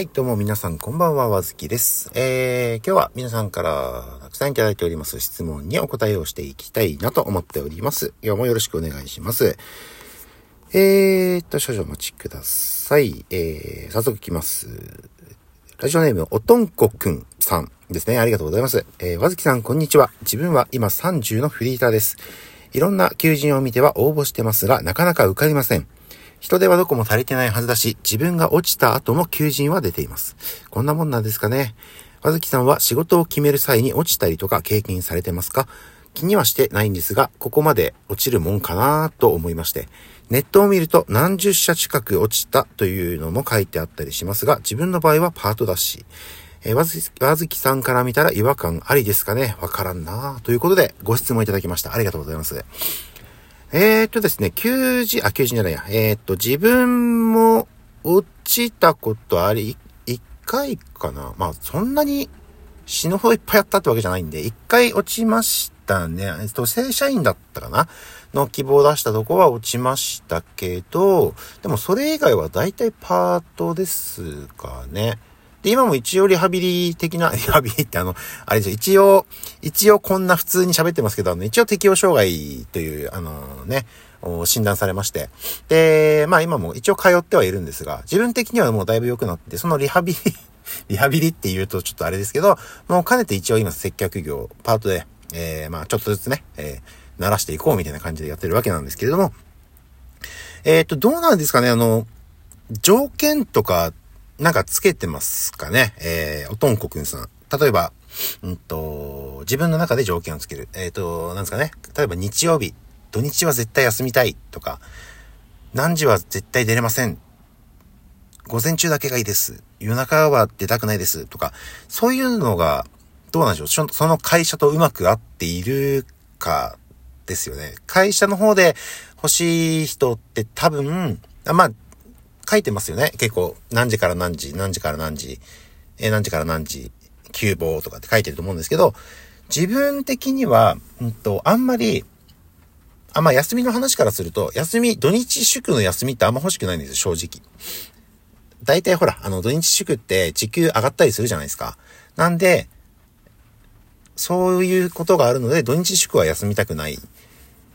はい、どうも皆さんこんばんは、わずきです。えー、今日は皆さんからたくさんいただいております質問にお答えをしていきたいなと思っております。今日もよろしくお願いします。えーっと、少々お待ちください。えー、早速いきます。ラジオネーム、おとんこくんさんですね。ありがとうございます。えー、わずきさん、こんにちは。自分は今30のフリーターです。いろんな求人を見ては応募してますが、なかなか受かりません。人手はどこも足りてないはずだし、自分が落ちた後も求人は出ています。こんなもんなんですかね。和月さんは仕事を決める際に落ちたりとか経験されてますか？気にはしてないんですが、ここまで落ちるもんかなと思いまして。ネットを見ると何十社近く落ちたというのも書いてあったりしますが、自分の場合はパートだし、えー、わず、わずきさんから見たら違和感ありですかね？わからんなということで、ご質問いただきました。ありがとうございます。えー、っとですね、求人、あ、求人じゃないや。えー、っと、自分も落ちたことあり、一回かな。まあ、そんなに死ぬほどいっぱいやったってわけじゃないんで、一回落ちましたね。えっと、正社員だったかな？の希望を出したとこは落ちましたけど、でもそれ以外は大体パートですかね。で、今も一応リハビリ的な、リハビリってあの、あれですよ、一応、一応こんな普通に喋ってますけど、あの、一応適応障害という、あのね、診断されまして。で、まあ今も一応通ってはいるんですが、自分的にはもうだいぶ良くなって、そのリハビリ リハビリって言うとちょっとあれですけど、もう兼ねて一応今接客業、パートで、えー、まあちょっとずつね、えー、慣らしていこうみたいな感じでやってるわけなんですけれども、えっ、ー、と、どうなんですかね、あの、条件とかなんかつけてますかね？えー、おとんこくんさん。例えば、うんと、自分の中で条件をつける。えっ、ー、と、なんですかね？例えば日曜日、土日は絶対休みたいとか、何時は絶対出れません。午前中だけがいいです。夜中は出たくないです。とか、そういうのが、どうなんでしょう？その会社とうまく合っているかですよね。会社の方で欲しい人って多分、あまあ、書いてますよね。結構、何時から何時、何時から何時、え、何時から何時、休房とかって書いてると思うんですけど、自分的には、うんと、あんまり、あん、まあ、休みの話からすると、休み、土日祝の休みってあんま欲しくないんですよ、正直。大体ほら、あの、土日祝って時給上がったりするじゃないですか。なんで、そういうことがあるので、土日祝は休みたくない。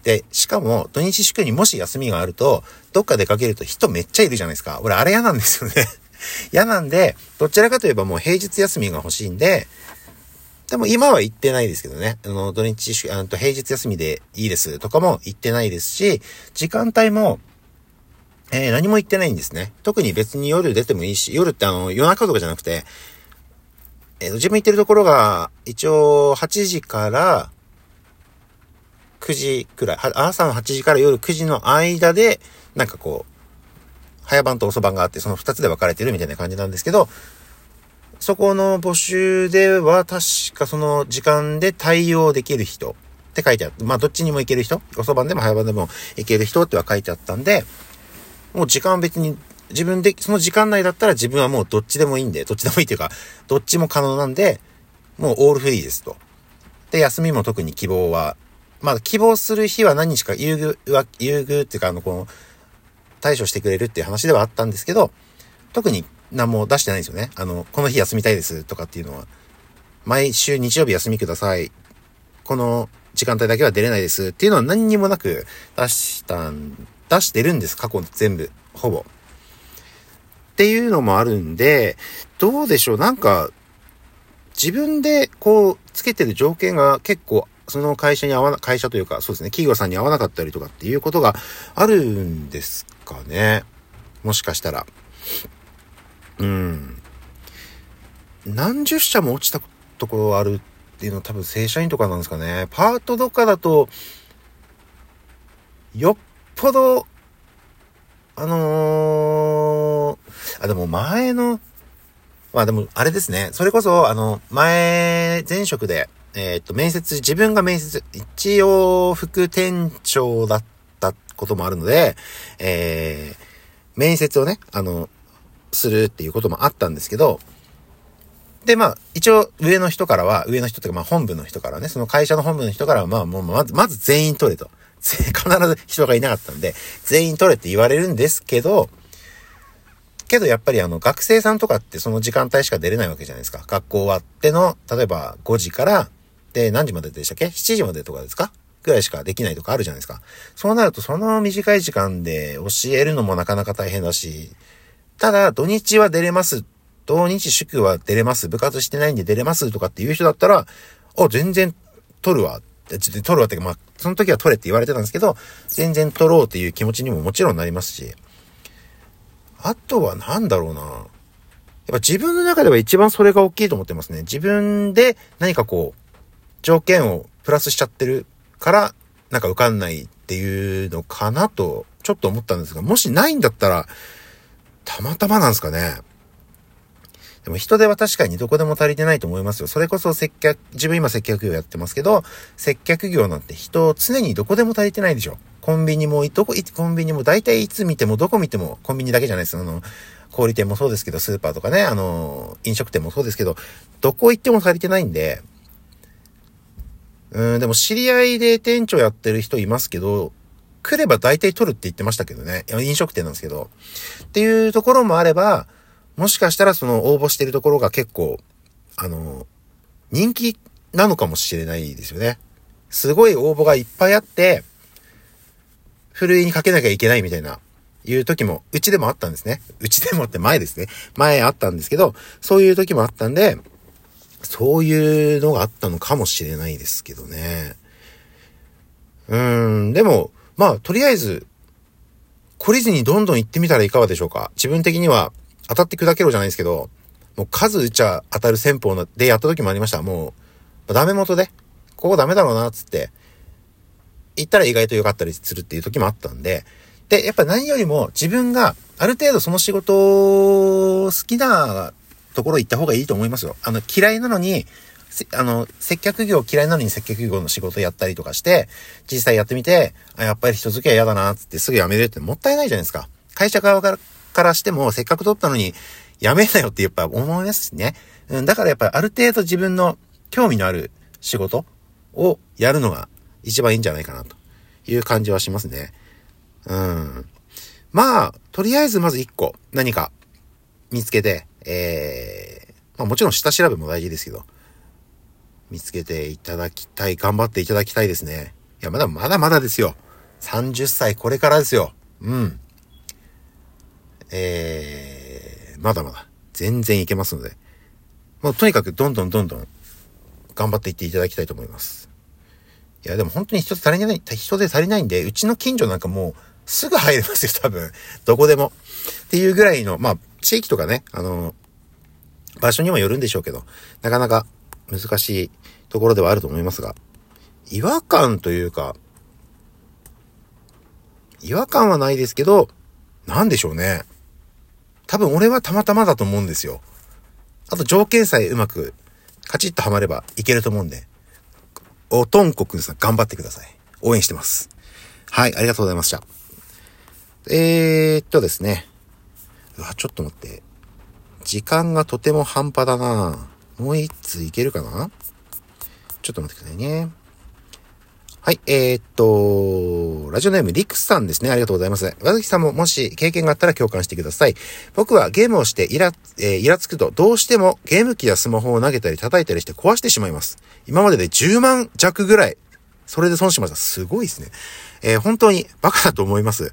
で、しかも、土日祝にもし休みがあると、どっか出かけると人めっちゃいるじゃないですか。俺、あれ嫌なんですよね。嫌なんで、どちらかといえばもう平日休みが欲しいんで、でも今は行ってないですけどね。あの、土日祝、あの、平日休みでいいですとかも行ってないですし、時間帯も、えー、何も行ってないんですね。特に別に夜出てもいいし、夜ってあの、夜中とかじゃなくて、えー、自分行ってるところが、一応8時から、9時くらい、朝の8時から夜9時の間で、なんかこう、早番と遅番があって、その2つで分かれてるみたいな感じなんですけど、そこの募集では確かその時間で対応できる人って書いてあって、まあどっちにも行ける人、遅番でも早番でも行ける人っては書いてあったんで、もう時間別に自分で、その時間内だったら自分はもうどっちでもいいんで、どっちでもいいっていうか、どっちも可能なんで、もうオールフリーですと。で、休みも特に希望はまあ、希望する日は何日か優遇は、優遇っていうか、あの、この、対処してくれるっていう話ではあったんですけど、特に何も出してないんですよね。あの、この日休みたいですとかっていうのは、毎週日曜日休みください。この時間帯だけは出れないですっていうのは何にもなく出したん、出してるんです。過去全部。ほぼ。っていうのもあるんで、どうでしょうなんか、自分でこう、つけてる条件が結構その会社に合わな、会社というか、そうですね、企業さんに合わなかったりとかっていうことがあるんですかね。もしかしたら。うん。何十社も落ちたところあるっていうのは多分正社員とかなんですかね。パートとかだと、よっぽど、あのー、あ、でも前の、まあでも、あれですね。それこそ、あの、前、前職で、えっ、ー、と、面接、自分が面接、一応副店長だったこともあるので、えー、面接をね、あの、するっていうこともあったんですけど、で、まあ、一応上の人からは、上の人というか、まあ本部の人からね、その会社の本部の人からは、まあもう、まず、まず全員取れと。必ず人がいなかったんで、全員取れって言われるんですけど、けどやっぱりあの学生さんとかってその時間帯しか出れないわけじゃないですか。学校終わっての、例えば5時から、で何時まででしたっけ ?7 時までとかですか？ぐらいしかできないとかあるじゃないですか。そうなるとその短い時間で教えるのもなかなか大変だし、ただ土日は出れます。土日祝は出れます。部活してないんで出れますとかっていう人だったら、あ、全然取るわ。ちょっと取るわってかまあ、その時は取れって言われてたんですけど、全然取ろうっていう気持ちにももちろんなりますし、あとは何だろうな。やっぱ自分の中では一番それが大きいと思ってますね。自分で何かこう、条件をプラスしちゃってるから、なんか受かんないっていうのかなと、ちょっと思ったんですが、もしないんだったら、たまたまなんですかね。でも人手は確かにどこでも足りてないと思いますよ。それこそ接客、自分今接客業やってますけど、接客業なんて人常にどこでも足りてないでしょ。コンビニも、どこ、コンビニも大体いつ見てもどこ見ても、コンビニだけじゃないです。あの、小売店もそうですけど、スーパーとかね、あの、飲食店もそうですけど、どこ行っても足りてないんで、うん、でも知り合いで店長やってる人いますけど、来れば大体取るって言ってましたけどね。飲食店なんですけど。っていうところもあれば、もしかしたらその応募してるところが結構、あの、人気なのかもしれないですよね。すごい応募がいっぱいあって、ふるいにかけなきゃいけないみたいな、いう時も、うちでもあったんですね。うちでもって前ですね。前あったんですけど、そういう時もあったんで、そういうのがあったのかもしれないですけどね。うーん、でも、まあ、とりあえず、懲りずにどんどん行ってみたらいかがでしょうか。自分的には、当たって砕けろじゃないですけど、もう数打ちゃ当たる戦法でやった時もありました。もう、ダメ元で、ここダメだろうな、つって、行ったら意外と良かったりするっていう時もあったんで、で、やっぱ何よりも自分がある程度その仕事を好きなところ行った方がいいと思いますよ。あの、嫌いなのに、あの、接客業嫌いなのに接客業の仕事やったりとかして、実際やってみて、あ、やっぱり人付き合い嫌だな、つってすぐ辞めるってもったいないじゃないですか。会社側からしても、せっかく取ったのに、辞めなよってやっぱ思いますしね。うん、だからやっぱりある程度自分の興味のある仕事をやるのが一番いいんじゃないかなという感じはしますね。うん。まあ、とりあえずまず一個何か見つけて、えー、まあもちろん下調べも大事ですけど、見つけていただきたい、頑張っていただきたいですね。いや、まだまだまだですよ。30歳これからですよ。うん。えー、まだまだ。全然いけますので。もうとにかくどんどんどんどん頑張っていっていただきたいと思います。いや、でも本当に人手足りない、人手足りないんで、うちの近所なんかもうすぐ入れますよ、多分。どこでも。っていうぐらいの、まあ、地域とかね、あの、場所にもよるんでしょうけど、なかなか難しいところではあると思いますが、違和感というか、違和感はないですけど、なんでしょうね。多分俺はたまたまだと思うんですよ。あと条件さえうまくカチッとはまればいけると思うんで、おとんこくんさん頑張ってください。応援してます。はい、ありがとうございました。えー、っとですね。うわ、ちょっと待って。時間がとても半端だなもう一通いけるかな？ちょっと待ってくださいね。はい、えー、っと、ラジオネームリクさんですね。ありがとうございます。和月さんももし経験があったら共感してください。僕はゲームをしてイラ、えー、イラつくとどうしてもゲーム機やスマホを投げたり叩いたりして壊してしまいます。今までで10万弱ぐらい、それで損しました。すごいですね。えー、本当にバカだと思います。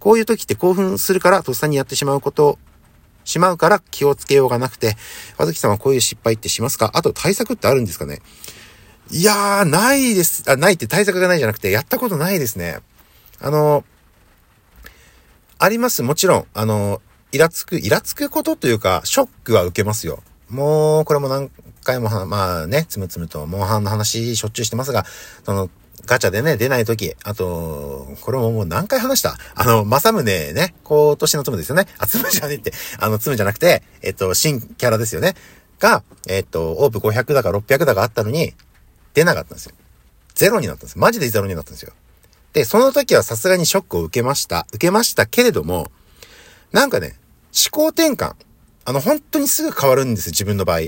こういう時って興奮するからとっさにやってしまうことしまうから気をつけようがなくて、和月さんはこういう失敗ってしますか？あと対策ってあるんですかね？いやー、ないです。あ、ないって対策がないじゃなくて、やったことないですね。あの、あります。もちろん、あの、イラつく、イラつくことというか、ショックは受けますよ。もう、これも何回も、まあね、つむつむと、モンハンの話しょっちゅうしてますが、その、ガチャでね、出ない時、あと、これももう何回話した？あの、まさむねね、今年のつむですよね。あ、つむじゃねって、あの、つむじゃなくて、えっと、新キャラですよね。が、えっと、オープ500だか600だかあったのに、出なかったんですよ。ゼロになったんです。マジでゼロになったんですよ。で、その時はさすがにショックを受けました。受けましたけれども、なんかね、思考転換。あの、本当にすぐ変わるんですよ自分の場合。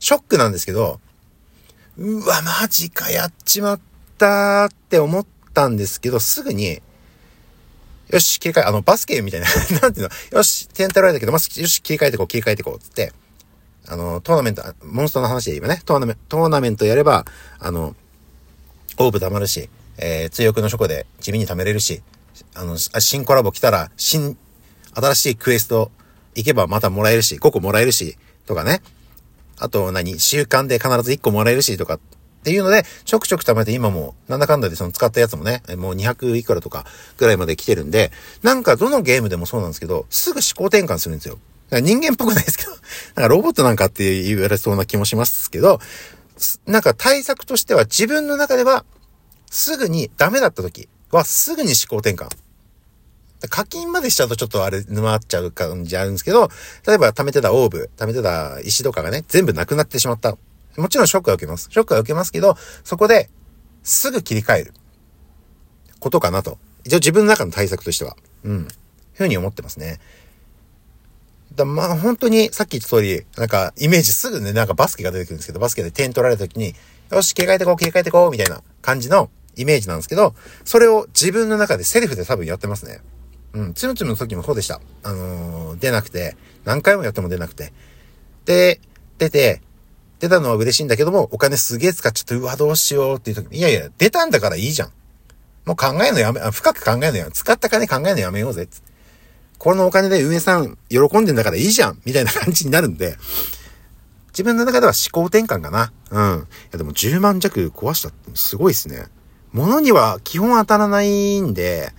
ショックなんですけど、うわ、マジか、やっちまったって思ったんですけど、すぐに、よし、切り替え、あの、バスケみたいな、なんていうの、よし、点取られたけど、まずよし、切り替えてこう、切り替えてこう、つって、あの、トーナメント、モンストの話で言えばね、トーナメント、トーナメントやれば、あの、オーブ貯まるし、えー、強くの書庫で地味に貯めれるし、あの、新コラボ来たら、新、新しいクエスト行けばまたもらえるし、5個もらえるし、とかね。あと何、習慣で必ず1個もらえるし、とか。っていうので、ちょくちょく貯めて今も、なんだかんだでその使ったやつもね、もう200いくらとかぐらいまで来てるんで、なんかどのゲームでもそうなんですけど、すぐ思考転換するんですよ。人間っぽくないですけど、なんかロボットなんかって言われそうな気もしますけど、なんか対策としては自分の中では、すぐにダメだった時はすぐに思考転換。課金までしちゃうとちょっとあれ沼っちゃう感じあるんですけど、例えば貯めてたオーブ、貯めてた石とかがね、全部なくなってしまった。もちろんショックは受けます。ショックは受けますけど、そこですぐ切り替えることかなと。一応自分の中の対策としては。うん。ふうに思ってますね。だまあ本当にさっき言った通り、なんかイメージすぐね、なんかバスケが出てくるんですけど、バスケで点取られた時に、よし、切り替えてこう、切り替えてこう、みたいな感じのイメージなんですけど、それを自分の中でセリフで多分やってますね。うん、つむつむの時もそうでした。あのー、出なくて、何回もやっても出なくて。で、出て、出たのは嬉しいんだけども、お金すげえ使っちゃって、うわ、どうしようっていう時に、いやいや、出たんだからいいじゃん。もう考えるのやめ、あ深く考えるのやめ、使った金考えるのやめようぜ。このお金で運営さん喜んでんだからいいじゃんみたいな感じになるんで、自分の中では思考転換かな。うん。いやでも10万弱壊したってすごいっすね。物には基本当たらないんで、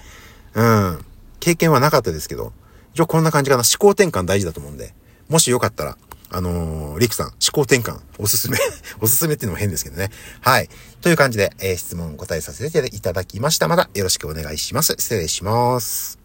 うん。経験はなかったですけど、一応こんな感じかな。思考転換大事だと思うんで、もしよかったら、あのー、リクさん、思考転換、おすすめ おすすめっていうのも変ですけどね。はい。という感じで、えー、質問答えさせていただきました。またよろしくお願いします。失礼します。